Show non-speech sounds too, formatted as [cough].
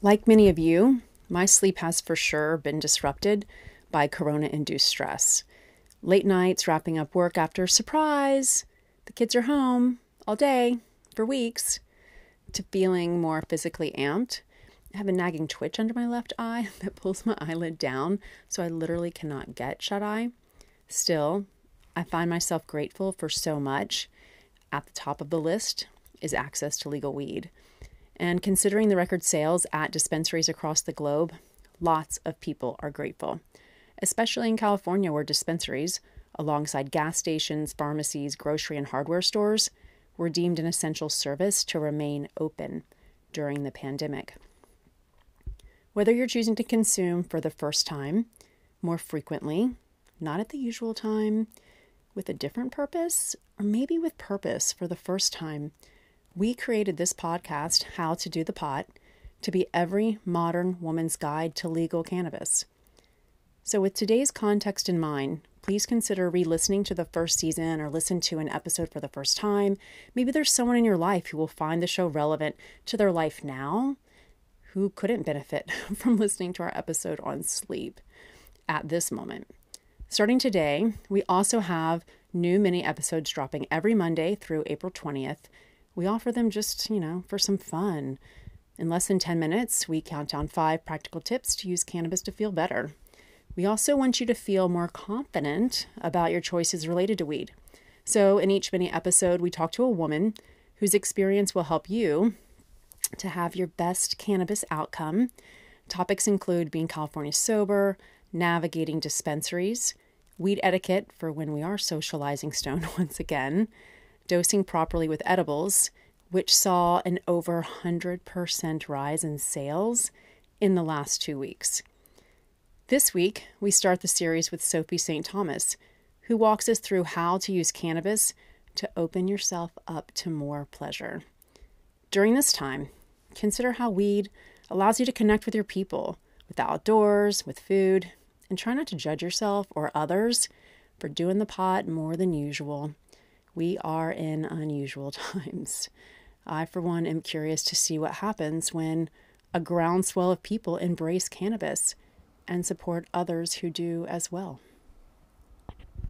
Like many of you, my sleep has for sure been disrupted by corona induced stress. Late nights wrapping up work after surprise, the kids are home all day for weeks, to feeling more physically amped. I have a nagging twitch under my left eye [laughs] that pulls my eyelid down, so I literally cannot get shut eye. Still, I find myself grateful for so much. At the top of the list is access to legal weed. And considering the record sales at dispensaries across the globe, lots of people are grateful, especially in California, where dispensaries, alongside gas stations, pharmacies, grocery, and hardware stores, were deemed an essential service to remain open during the pandemic. Whether you're choosing to consume for the first time, more frequently, not at the usual time, with a different purpose, or maybe with purpose for the first time, we created this podcast, How to Do the Pot, to be every modern woman's guide to legal cannabis. So, with today's context in mind, please consider re listening to the first season or listen to an episode for the first time. Maybe there's someone in your life who will find the show relevant to their life now who couldn't benefit [laughs] from listening to our episode on sleep at this moment. Starting today, we also have new mini episodes dropping every Monday through April 20th we offer them just, you know, for some fun. In less than 10 minutes, we count down five practical tips to use cannabis to feel better. We also want you to feel more confident about your choices related to weed. So, in each mini episode, we talk to a woman whose experience will help you to have your best cannabis outcome. Topics include being California sober, navigating dispensaries, weed etiquette for when we are socializing [laughs] stone once again, dosing properly with edibles, which saw an over 100% rise in sales in the last two weeks. This week, we start the series with Sophie St. Thomas, who walks us through how to use cannabis to open yourself up to more pleasure. During this time, consider how weed allows you to connect with your people, with the outdoors, with food, and try not to judge yourself or others for doing the pot more than usual we are in unusual [laughs] times. I, for one, am curious to see what happens when a groundswell of people embrace cannabis and support others who do as well.